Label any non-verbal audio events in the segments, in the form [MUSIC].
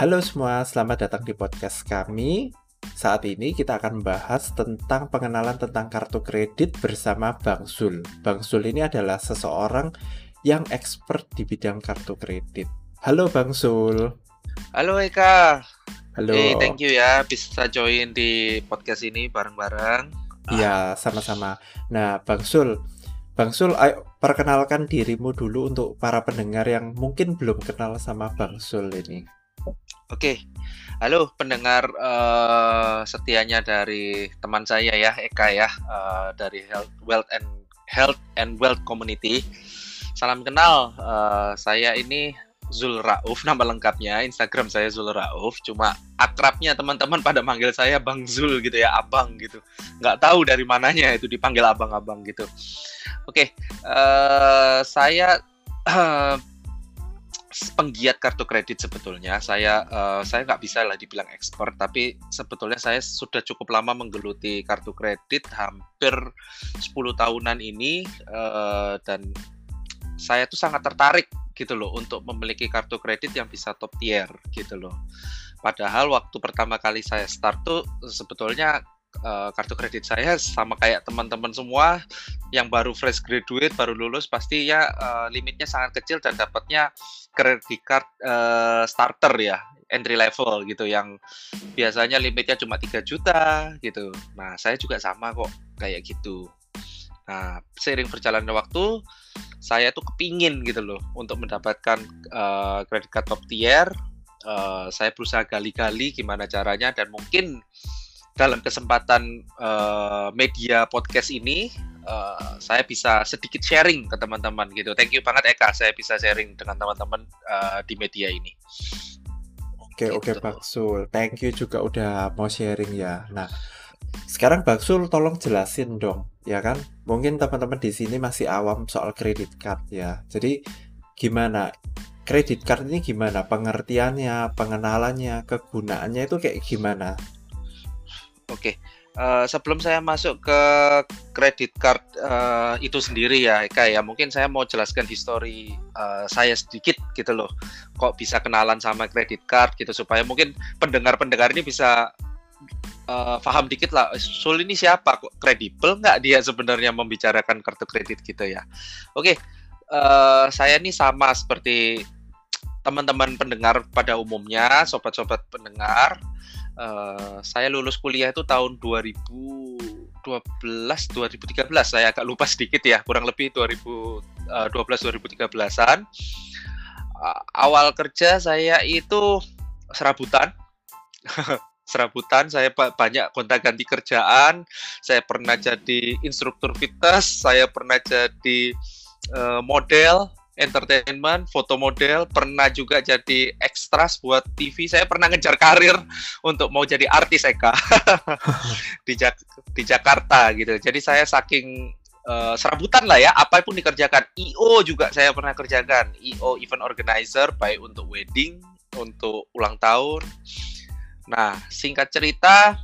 Halo semua, selamat datang di podcast kami. Saat ini kita akan membahas tentang pengenalan tentang kartu kredit bersama Bang Zul. Bang Zul ini adalah seseorang yang expert di bidang kartu kredit. Halo Bang Zul. Halo Eka. Halo. Hey, thank you ya bisa join di podcast ini bareng-bareng. Iya, sama-sama. Nah, Bang Zul, Bang Sul, ayo perkenalkan dirimu dulu untuk para pendengar yang mungkin belum kenal sama Bang Sul ini. Oke, halo pendengar uh, setianya dari teman saya ya Eka ya uh, dari Health, Wealth and Health and Wealth Community. Salam kenal, uh, saya ini Zul Rauf nama lengkapnya. Instagram saya Zul Rauf cuma akrabnya teman-teman pada manggil saya Bang Zul gitu ya abang gitu. Nggak tahu dari mananya itu dipanggil abang-abang gitu. Oke uh, saya uh, [CLEARS THROAT] penggiat kartu kredit sebetulnya saya uh, saya nggak bisa lah dibilang expert tapi sebetulnya saya sudah cukup lama menggeluti kartu kredit hampir 10 tahunan ini uh, dan saya tuh sangat tertarik gitu loh untuk memiliki kartu kredit yang bisa top tier gitu loh. Padahal waktu pertama kali saya start tuh sebetulnya uh, kartu kredit saya sama kayak teman-teman semua yang baru fresh graduate, baru lulus pasti ya uh, limitnya sangat kecil dan dapatnya kredit card uh, starter ya entry level gitu yang biasanya limitnya cuma 3 juta gitu. Nah, saya juga sama kok kayak gitu. Nah, seiring berjalannya waktu, saya tuh kepingin gitu loh untuk mendapatkan uh, credit card top tier. Uh, saya berusaha gali-gali gimana caranya dan mungkin dalam kesempatan uh, media podcast ini uh, saya bisa sedikit sharing ke teman-teman gitu. Thank you banget Eka, saya bisa sharing dengan teman-teman uh, di media ini. Oke gitu. oke Pak Sul, thank you juga udah mau sharing ya. Nah sekarang Baksul tolong jelasin dong, ya kan? Mungkin teman-teman di sini masih awam soal kredit card ya. Jadi gimana kredit card ini gimana pengertiannya, pengenalannya, kegunaannya itu kayak gimana? Oke, uh, sebelum saya masuk ke kredit card uh, itu sendiri ya, Eka ya, mungkin saya mau jelaskan histori uh, saya sedikit gitu loh. Kok bisa kenalan sama kredit card gitu supaya mungkin pendengar-pendengar ini bisa uh, paham dikit lah Sul ini siapa? Kok kredibel nggak dia sebenarnya membicarakan kartu kredit gitu ya? Oke okay, uh, eh, saya ini sama seperti teman-teman pendengar pada umumnya sobat-sobat pendengar uh, saya lulus kuliah itu tahun 2012 2013 saya agak lupa sedikit ya kurang lebih 2012 2013an uh, awal kerja saya itu serabutan. [LAUGHS] Serabutan, saya banyak gonta-ganti kerjaan, saya pernah jadi instruktur fitness, saya pernah jadi uh, model entertainment, foto model, pernah juga jadi ekstras buat TV. Saya pernah ngejar karir untuk mau jadi artis Eka [LAUGHS] di, Jak di Jakarta gitu. Jadi saya saking uh, serabutan lah ya, apa pun dikerjakan. IO juga saya pernah kerjakan, IO event organizer baik untuk wedding, untuk ulang tahun, Nah, singkat cerita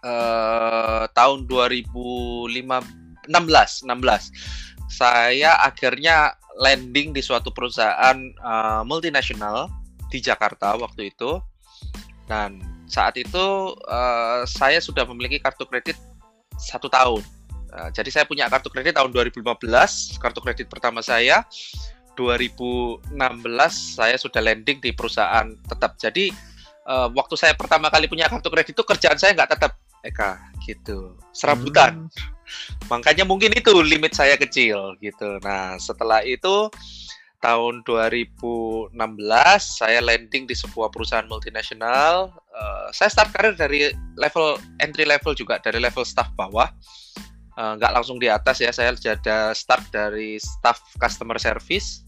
eh, tahun 2016 16 saya akhirnya landing di suatu perusahaan uh, multinasional di Jakarta waktu itu. Dan saat itu uh, saya sudah memiliki kartu kredit satu tahun. Uh, jadi saya punya kartu kredit tahun 2015, kartu kredit pertama saya. 2016 saya sudah landing di perusahaan tetap. Jadi uh, waktu saya pertama kali punya kartu kredit itu kerjaan saya nggak tetap Eka gitu. Serabutan. Hmm. makanya mungkin itu limit saya kecil gitu. Nah setelah itu tahun 2016 saya landing di sebuah perusahaan multinasional. Uh, saya start karir dari level entry level juga dari level staff bawah. Uh, nggak langsung di atas ya saya jadi start dari staff customer service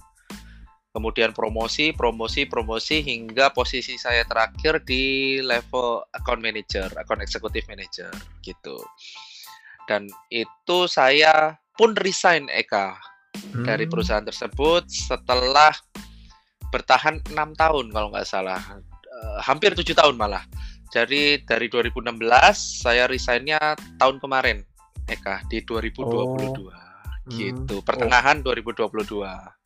kemudian promosi, promosi, promosi hingga posisi saya terakhir di level account manager, account executive manager gitu. Dan itu saya pun resign Eka hmm. dari perusahaan tersebut setelah bertahan enam tahun kalau nggak salah, uh, hampir tujuh tahun malah. Jadi dari 2016 saya resignnya tahun kemarin Eka di 2022 oh. gitu, hmm. pertengahan oh. 2022.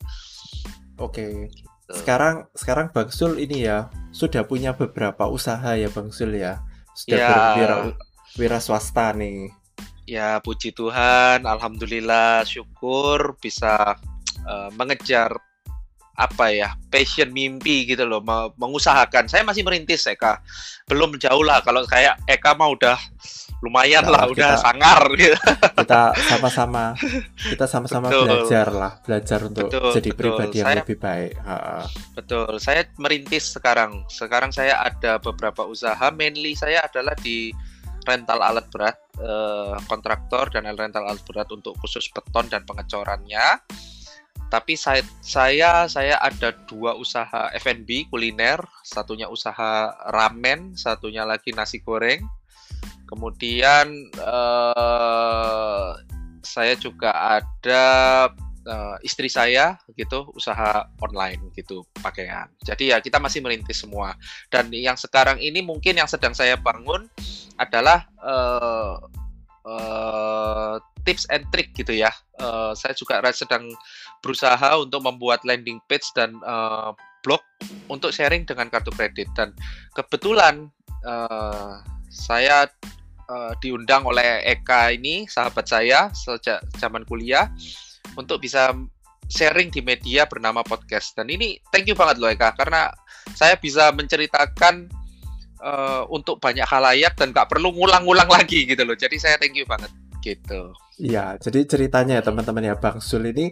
Oke. sekarang sekarang Bang Sul ini ya sudah punya beberapa usaha ya Bang Sul ya. Sudah Ya. berwira wira swasta nih. Ya, puji Tuhan, alhamdulillah, syukur bisa eh, mengejar apa ya passion mimpi gitu loh me- mengusahakan saya masih merintis Eka belum jauh lah kalau kayak Eka mah udah lumayan Ya, lah udah kita- sangar gitu Kita sama-sama kita sama-sama Betul. belajar lah, belajar untuk Betul, jadi betul. pribadi yang Saya- lebih baik. Ha, ha. Betul, saya merintis sekarang. Sekarang saya ada beberapa usaha, mainly saya adalah di rental alat berat, eh, kontraktor dan rental alat berat untuk khusus beton dan pengecorannya. Tapi saya saya saya ada dua usaha F&B kuliner, satunya usaha ramen, satunya lagi nasi goreng. Kemudian eh, saya juga ada eh, istri saya gitu usaha online gitu pakaian. Jadi ya kita masih merintis semua. Dan yang sekarang ini mungkin yang sedang saya bangun adalah eh, eh, tips and trick gitu ya. Eh, saya juga sedang berusaha untuk membuat landing page dan eh, blog untuk sharing dengan kartu kredit. Dan kebetulan eh, saya eh, diundang oleh Eka ini sahabat saya sejak zaman kuliah untuk bisa sharing di media bernama podcast. Dan ini thank you banget loh Eka karena saya bisa menceritakan eh, untuk banyak halayak dan nggak perlu ngulang-ngulang lagi gitu loh. Jadi saya thank you banget gitu. Iya, jadi ceritanya ya teman-teman ya Bang Sul ini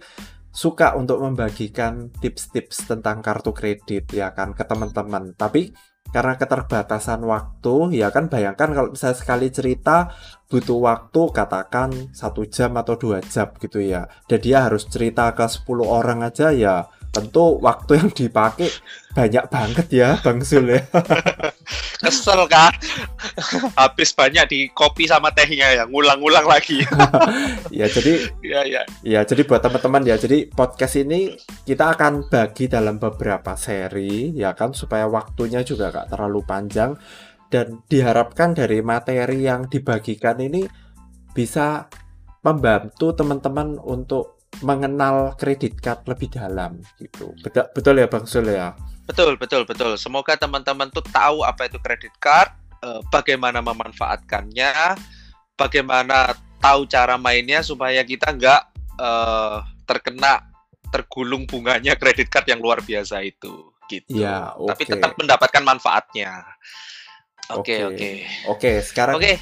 suka untuk membagikan tips-tips tentang kartu kredit ya kan ke teman-teman. Tapi karena keterbatasan waktu ya kan bayangkan kalau misalnya sekali cerita butuh waktu katakan satu jam atau dua jam gitu ya. Dan dia harus cerita ke 10 orang aja ya tentu waktu yang dipakai banyak banget ya Bang Sul ya. [LAUGHS] kesel kan habis banyak di kopi sama tehnya ya ngulang-ngulang lagi. [LAUGHS] Ya jadi ya ya. Ya, jadi buat teman-teman ya, jadi podcast ini kita akan bagi dalam beberapa seri, ya kan, supaya waktunya juga gak terlalu panjang. Dan diharapkan dari materi yang dibagikan ini bisa membantu teman-teman untuk mengenal kredit card lebih dalam gitu. Betul, betul ya Bang Sul ya? Betul, betul, betul. Semoga teman-teman tuh tahu apa itu credit card, eh, bagaimana memanfaatkannya, bagaimana tahu cara mainnya supaya kita nggak eh, terkena tergulung bunganya kredit card yang luar biasa itu, gitu. Ya, Tapi oke. tetap mendapatkan manfaatnya. Oke, Oke. oke. Oke, sekarang Oke,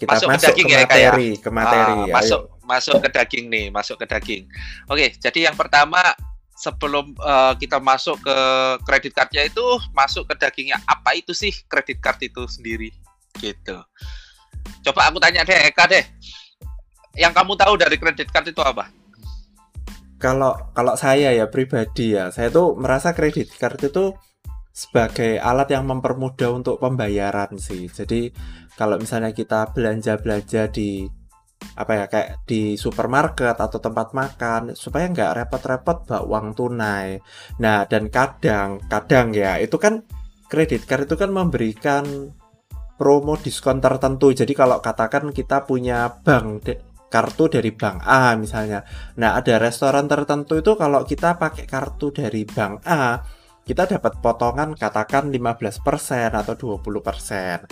kita masuk masuk, ke daging ke ya, Kak, ya? materi, ke materi. Ah, Ayo. Masuk ke daging nih, masuk ke daging. Oke, jadi yang pertama sebelum eh, kita masuk ke kredit cardnya itu masuk ke dagingnya apa itu sih kredit card itu sendiri gitu. Coba aku tanya deh Eka deh. Yang kamu tahu dari kredit card itu apa? Kalau kalau saya ya pribadi ya, saya tuh merasa kredit card itu sebagai alat yang mempermudah untuk pembayaran sih. Jadi kalau misalnya kita belanja-belanja di apa ya kayak di supermarket atau tempat makan supaya nggak repot-repot bawa uang tunai. Nah dan kadang kadang ya itu kan kredit card itu kan memberikan promo diskon tertentu. Jadi kalau katakan kita punya bank de- kartu dari bank A misalnya, Nah, ada restoran tertentu itu kalau kita pakai kartu dari bank A, kita dapat potongan katakan 15% atau 20%.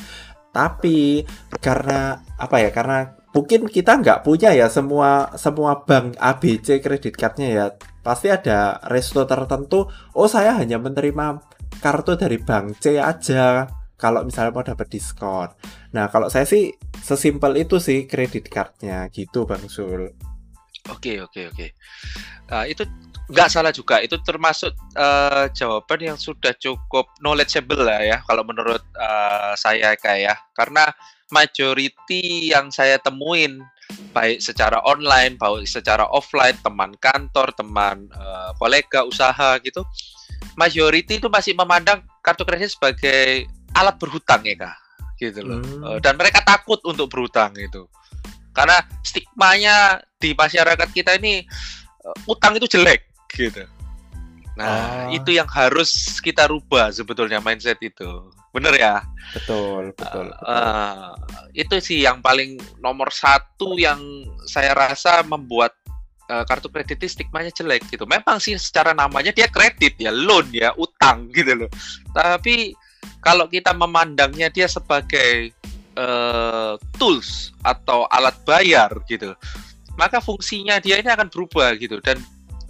Tapi karena apa ya? Karena mungkin kita nggak punya ya semua semua bank ABC kredit cardnya ya. Pasti ada resto tertentu, oh saya hanya menerima kartu dari bank C aja kalau misalnya mau dapat diskon. Nah, kalau saya sih sesimpel itu sih kredit cardnya gitu Bang Sul. Oke, oke, oke. Nah, itu nggak salah juga. Itu termasuk eh, jawaban yang sudah cukup knowledgeable lah ya, kalau menurut eh, saya kayak karena majority yang saya temuin baik secara online, baik secara offline, teman kantor, teman eh, kolega usaha gitu, majority itu masih memandang kartu kredit sebagai alat berhutang ya kak, gitu loh. Hmm. Eh, dan mereka takut untuk berhutang gitu karena stigmanya di masyarakat kita ini eh, utang itu jelek gitu. Nah, Ah. itu yang harus kita rubah sebetulnya mindset itu. Bener ya? Betul, betul. betul. Eh, itu sih yang paling nomor satu yang saya rasa membuat uh, kartu kredit itu stigmanya jelek gitu. Memang sih secara namanya dia kredit ya, loan ya, utang gitu loh. Tapi kalau kita memandangnya dia sebagai uh, tools atau alat bayar gitu, maka fungsinya dia ini akan berubah gitu dan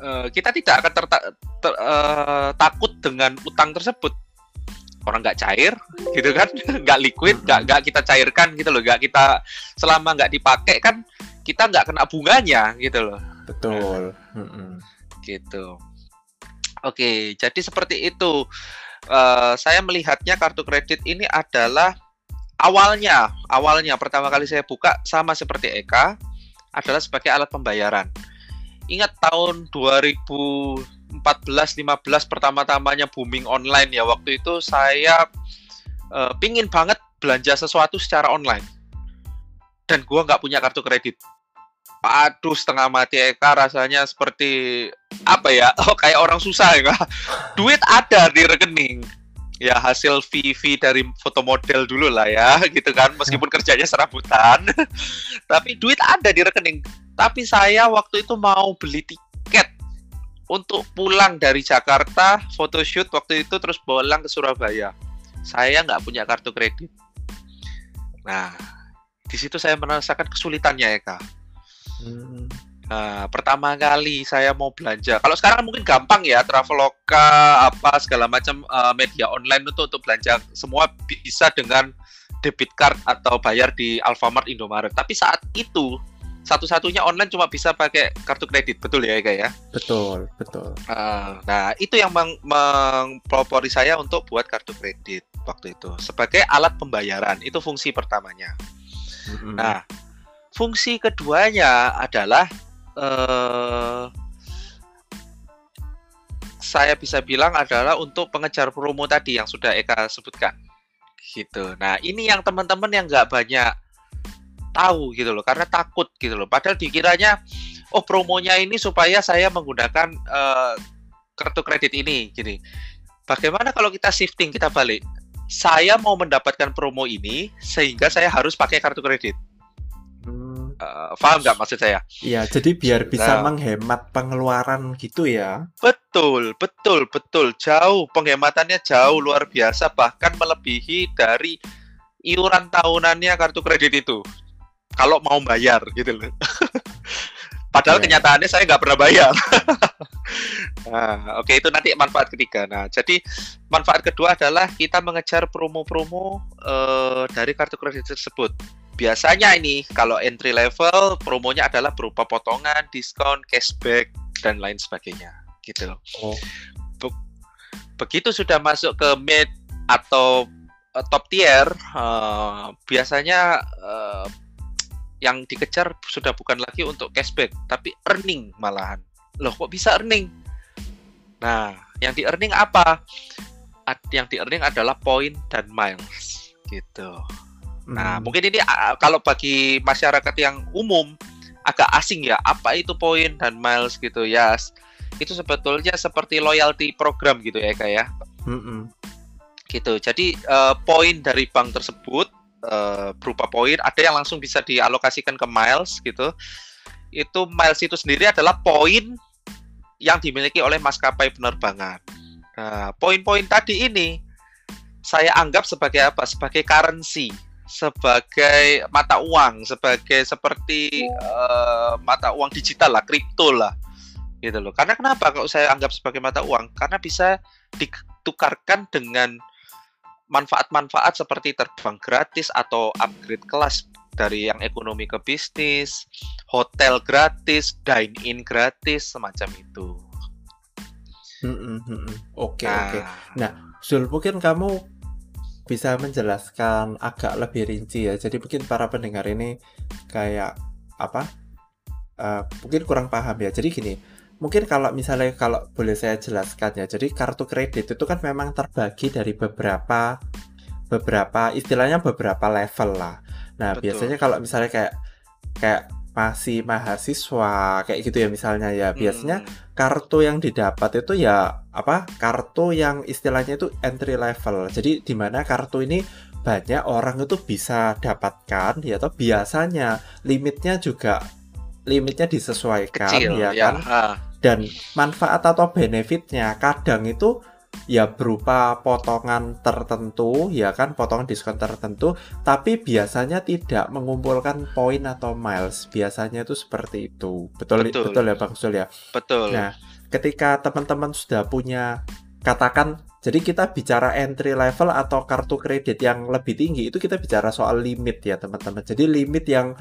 uh, kita tidak akan ter, ter, uh, takut dengan utang tersebut orang nggak cair gitu kan? [LAUGHS] Nggak liquid nggak nggak kita cairkan gitu loh nggak kita selama nggak dipakai kan kita nggak kena bunganya gitu loh. Betul. Nah, gitu. Oke jadi seperti itu. Uh, saya melihatnya kartu kredit ini adalah awalnya awalnya pertama kali saya buka sama seperti Eka adalah sebagai alat pembayaran. Ingat tahun 2014 15 pertama-tamanya booming online ya waktu itu saya uh, pingin banget belanja sesuatu secara online dan gua nggak punya kartu kredit. Aduh setengah mati Eka rasanya seperti apa ya? [LAUGHS] Oh kayak orang susah ya. Duit ada di rekening, ya hasil VV dari foto model dulu lah ya gitu kan meskipun kerjanya serabutan [LAUGHS] tapi duit ada di rekening tapi saya waktu itu mau beli tiket untuk pulang dari Jakarta photoshoot waktu itu terus pulang ke Surabaya. Saya nggak punya kartu kredit. Nah di situ saya merasakan kesulitannya ya kak. Hmm. Nah, pertama kali saya mau belanja. Kalau sekarang mungkin gampang ya, Traveloka, apa segala macam uh, media online itu untuk belanja. Semua bisa dengan debit card atau bayar di Alfamart, Indomaret. Tapi saat itu satu-satunya online cuma bisa pakai kartu kredit, betul ya, Eka ya? Betul, betul. Uh, nah, itu yang meng saya untuk buat kartu kredit waktu itu sebagai alat pembayaran. Itu fungsi pertamanya. Mm -hmm. Nah, fungsi keduanya adalah uh, saya bisa bilang adalah untuk pengejar promo tadi yang sudah Eka sebutkan gitu. Nah ini yang teman-teman yang nggak banyak tahu gitu loh karena takut gitu loh. Padahal dikiranya oh promonya ini supaya saya menggunakan uh, kartu kredit ini gini. Bagaimana kalau kita shifting kita balik? Saya mau mendapatkan promo ini sehingga saya harus pakai kartu kredit. Uh, paham nggak maksud saya? Iya, jadi biar bisa nah, menghemat pengeluaran gitu ya. Betul, betul, betul. Jauh penghematannya jauh luar biasa, bahkan melebihi dari iuran tahunannya kartu kredit itu. Kalau mau bayar gitu loh. [LAUGHS] Padahal yeah. kenyataannya saya nggak pernah bayar. [LAUGHS] nah, oke okay, itu nanti manfaat ketiga. Nah, jadi manfaat kedua adalah kita mengejar promo-promo uh, dari kartu kredit tersebut biasanya ini kalau entry level promonya adalah berupa potongan, diskon, cashback dan lain sebagainya gitu loh. Oh. Be begitu sudah masuk ke mid atau uh, top tier uh, biasanya uh, yang dikejar sudah bukan lagi untuk cashback tapi earning malahan. Loh kok bisa earning? Nah, yang di earning apa? Yang di earning adalah poin dan miles gitu. Nah, hmm. mungkin ini kalau bagi masyarakat yang umum agak asing ya, apa itu poin dan miles gitu ya. Itu sebetulnya seperti loyalty program gitu ya, kayak ya. Hmm. Gitu. Jadi uh, poin dari bank tersebut uh, berupa poin, ada yang langsung bisa dialokasikan ke miles gitu. Itu miles itu sendiri adalah poin yang dimiliki oleh maskapai penerbangan. Nah, poin-poin tadi ini saya anggap sebagai apa? Sebagai currency sebagai mata uang, sebagai seperti uh, mata uang digital lah, kripto lah, gitu loh. Karena kenapa kalau saya anggap sebagai mata uang? Karena bisa ditukarkan dengan manfaat-manfaat seperti terbang gratis atau upgrade kelas dari yang ekonomi ke bisnis, hotel gratis, dine in gratis, semacam itu. Oke nah, oke. Nah, Zul mungkin kamu bisa menjelaskan agak lebih rinci ya. Jadi mungkin para pendengar ini kayak apa? Uh, mungkin kurang paham ya. Jadi gini, mungkin kalau misalnya kalau boleh saya jelaskan ya. Jadi kartu kredit itu kan memang terbagi dari beberapa beberapa istilahnya beberapa level lah. Nah, Betul. biasanya kalau misalnya kayak kayak masih mahasiswa kayak gitu ya misalnya ya biasanya hmm. kartu yang didapat itu ya apa kartu yang istilahnya itu entry level jadi di mana kartu ini banyak orang itu bisa dapatkan ya atau biasanya limitnya juga limitnya disesuaikan Kecil ya ya. kan ah. Dan manfaat atau benefitnya kadang itu ya berupa potongan tertentu ya kan potongan diskon tertentu tapi biasanya tidak mengumpulkan poin atau miles. Biasanya itu seperti itu. Betul Betul. betul, ya bang Sul ya? Betul. nah ketika teman-teman sudah punya katakan jadi kita bicara entry level atau kartu kredit yang lebih tinggi itu kita bicara soal limit ya teman-teman. Jadi limit yang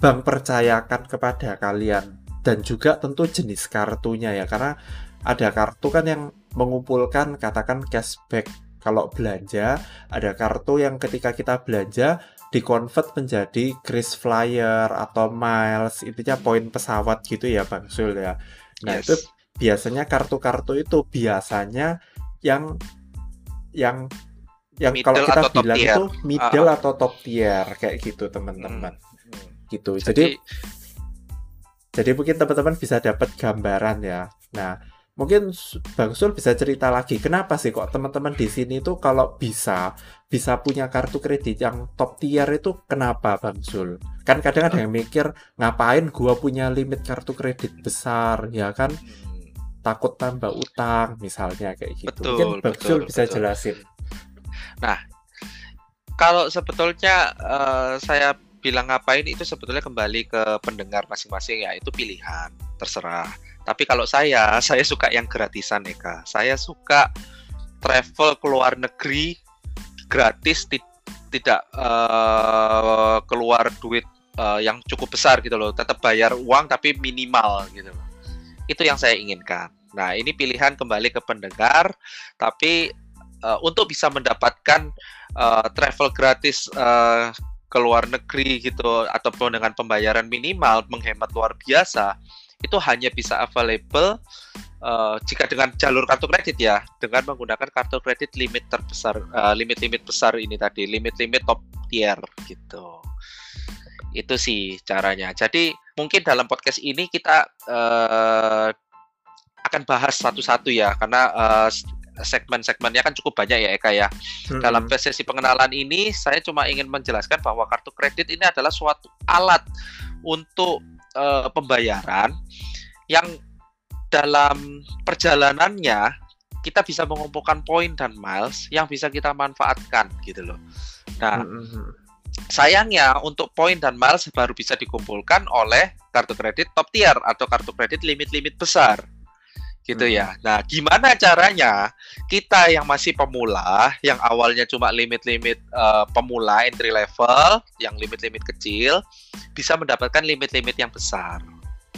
bank percayakan kepada kalian dan juga tentu jenis kartunya ya karena ada kartu kan yang mengumpulkan katakan cashback kalau belanja ada kartu yang ketika kita belanja dikonvert menjadi Kris Flyer atau miles intinya poin pesawat gitu ya Bang Sul ya nah Yes. itu biasanya kartu-kartu itu biasanya yang yang yang kalau Middle kita atau top bilang tier. itu middle Ah. atau top tier kayak gitu teman-teman Hmm. gitu Jadi, jadi jadi mungkin teman-teman bisa dapat gambaran ya. Nah, mungkin Bang Sul bisa cerita lagi kenapa sih kok teman-teman di sini tuh kalau bisa bisa punya kartu kredit yang top tier itu kenapa Bang Sul? Kan kadang ada yang mikir ngapain gua punya limit kartu kredit besar ya kan hmm, takut tambah utang misalnya kayak gitu. Betul, mungkin Bang betul, Sul bisa betul. jelasin. kalau sebetulnya eh, saya bilang ngapain itu sebetulnya kembali ke pendengar masing-masing ya itu pilihan terserah. Tapi kalau saya, [LAUGHS] saya suka yang gratisan Eka. Saya suka travel ke luar negeri gratis ti- tidak eh, keluar duit eh, yang cukup besar gitu loh. Tetap bayar uang tapi minimal gitu loh. Itu yang saya inginkan. Nah, ini pilihan kembali ke pendengar tapi eh, untuk bisa mendapatkan eh, travel gratis eh, ke luar negeri gitu ataupun dengan pembayaran minimal menghemat luar biasa itu hanya bisa available eh, jika dengan jalur kartu kredit ya dengan menggunakan kartu kredit limit terbesar eh, limit-limit besar ini tadi limit-limit top tier gitu. Itu sih caranya. Jadi mungkin dalam podcast ini kita eh, akan bahas satu-satu ya karena eh, segmen-segmennya kan cukup banyak ya Eka ya dalam Mm-mm. sesi pengenalan ini saya cuma ingin menjelaskan bahwa kartu kredit ini adalah suatu alat untuk eh, pembayaran yang dalam perjalanannya kita bisa mengumpulkan poin dan miles yang bisa kita manfaatkan gitu loh. Nah, Mm-mm. sayangnya untuk poin dan miles baru bisa dikumpulkan oleh kartu kredit top tier atau kartu kredit limit-limit besar. Gitu Hmm. ya. Nah, gimana caranya kita yang masih pemula, yang awalnya cuma limit-limit eh, pemula entry level, yang limit-limit kecil, bisa mendapatkan limit-limit yang besar.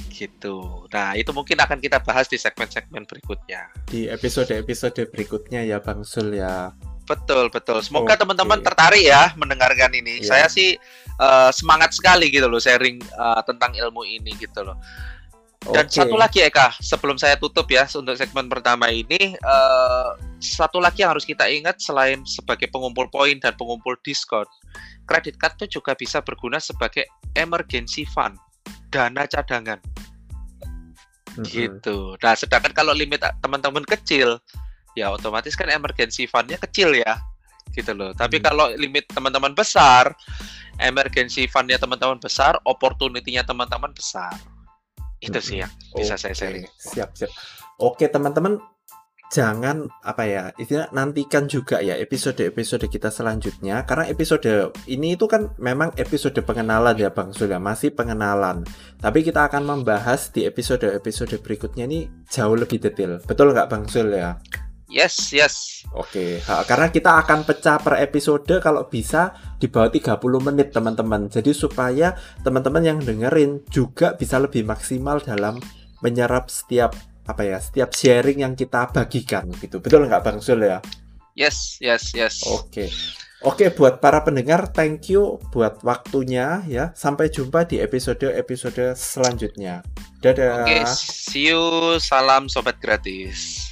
Gitu. Nah, itu mungkin akan kita bahas di segmen-segmen berikutnya. di episode-episode berikutnya ya Bang Sul ya. Betul, betul. Semoga Oke. teman-teman tertarik ya mendengarkan ini. Iya. Saya sih eh, semangat sekali gitu loh sharing eh, tentang ilmu ini gitu loh. Dan Oke. satu lagi Eka, sebelum saya tutup ya untuk segmen pertama ini, eh, satu lagi yang harus kita ingat selain sebagai pengumpul poin dan pengumpul diskon, kredit card itu juga bisa berguna sebagai emergency fund, dana cadangan Mm-mm. gitu. Nah, sedangkan kalau limit teman-teman kecil, ya otomatis kan emergency fund-nya kecil ya, gitu loh. Tapi Hmm. kalau limit teman-teman besar, emergency fund-nya teman-teman besar, opportunity-nya teman-teman besar. Itu sih yang bisa saya Oke, sharing. Siap, siap. Oke, teman-teman, jangan apa ya, istilah nantikan juga ya episode-episode kita selanjutnya karena episode ini itu kan memang episode pengenalan ya Bang Sul ya, masih pengenalan. Tapi kita akan membahas di episode-episode berikutnya ini jauh lebih detail. Betul nggak Bang Sul ya? Yes, yes. Oke, ha, karena kita akan pecah per episode kalau bisa di bawah 30 menit teman-teman. Jadi supaya teman-teman yang dengerin juga bisa lebih maksimal dalam menyerap setiap apa ya, setiap sharing yang kita bagikan gitu. Betul nggak Bang Sul ya? Yes, yes, yes. Oke. Oke, buat para pendengar, thank you buat waktunya ya. Sampai jumpa di episode-episode selanjutnya. Dadah. Oke, see you. Salam sobat gratis.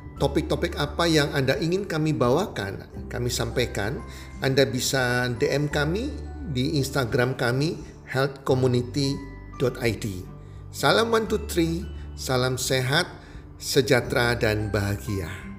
topik-topik apa yang Anda ingin kami bawakan, kami sampaikan, Anda bisa DM kami di Instagram kami healthcommunity.id. Salam one two three, salam sehat, sejahtera dan bahagia.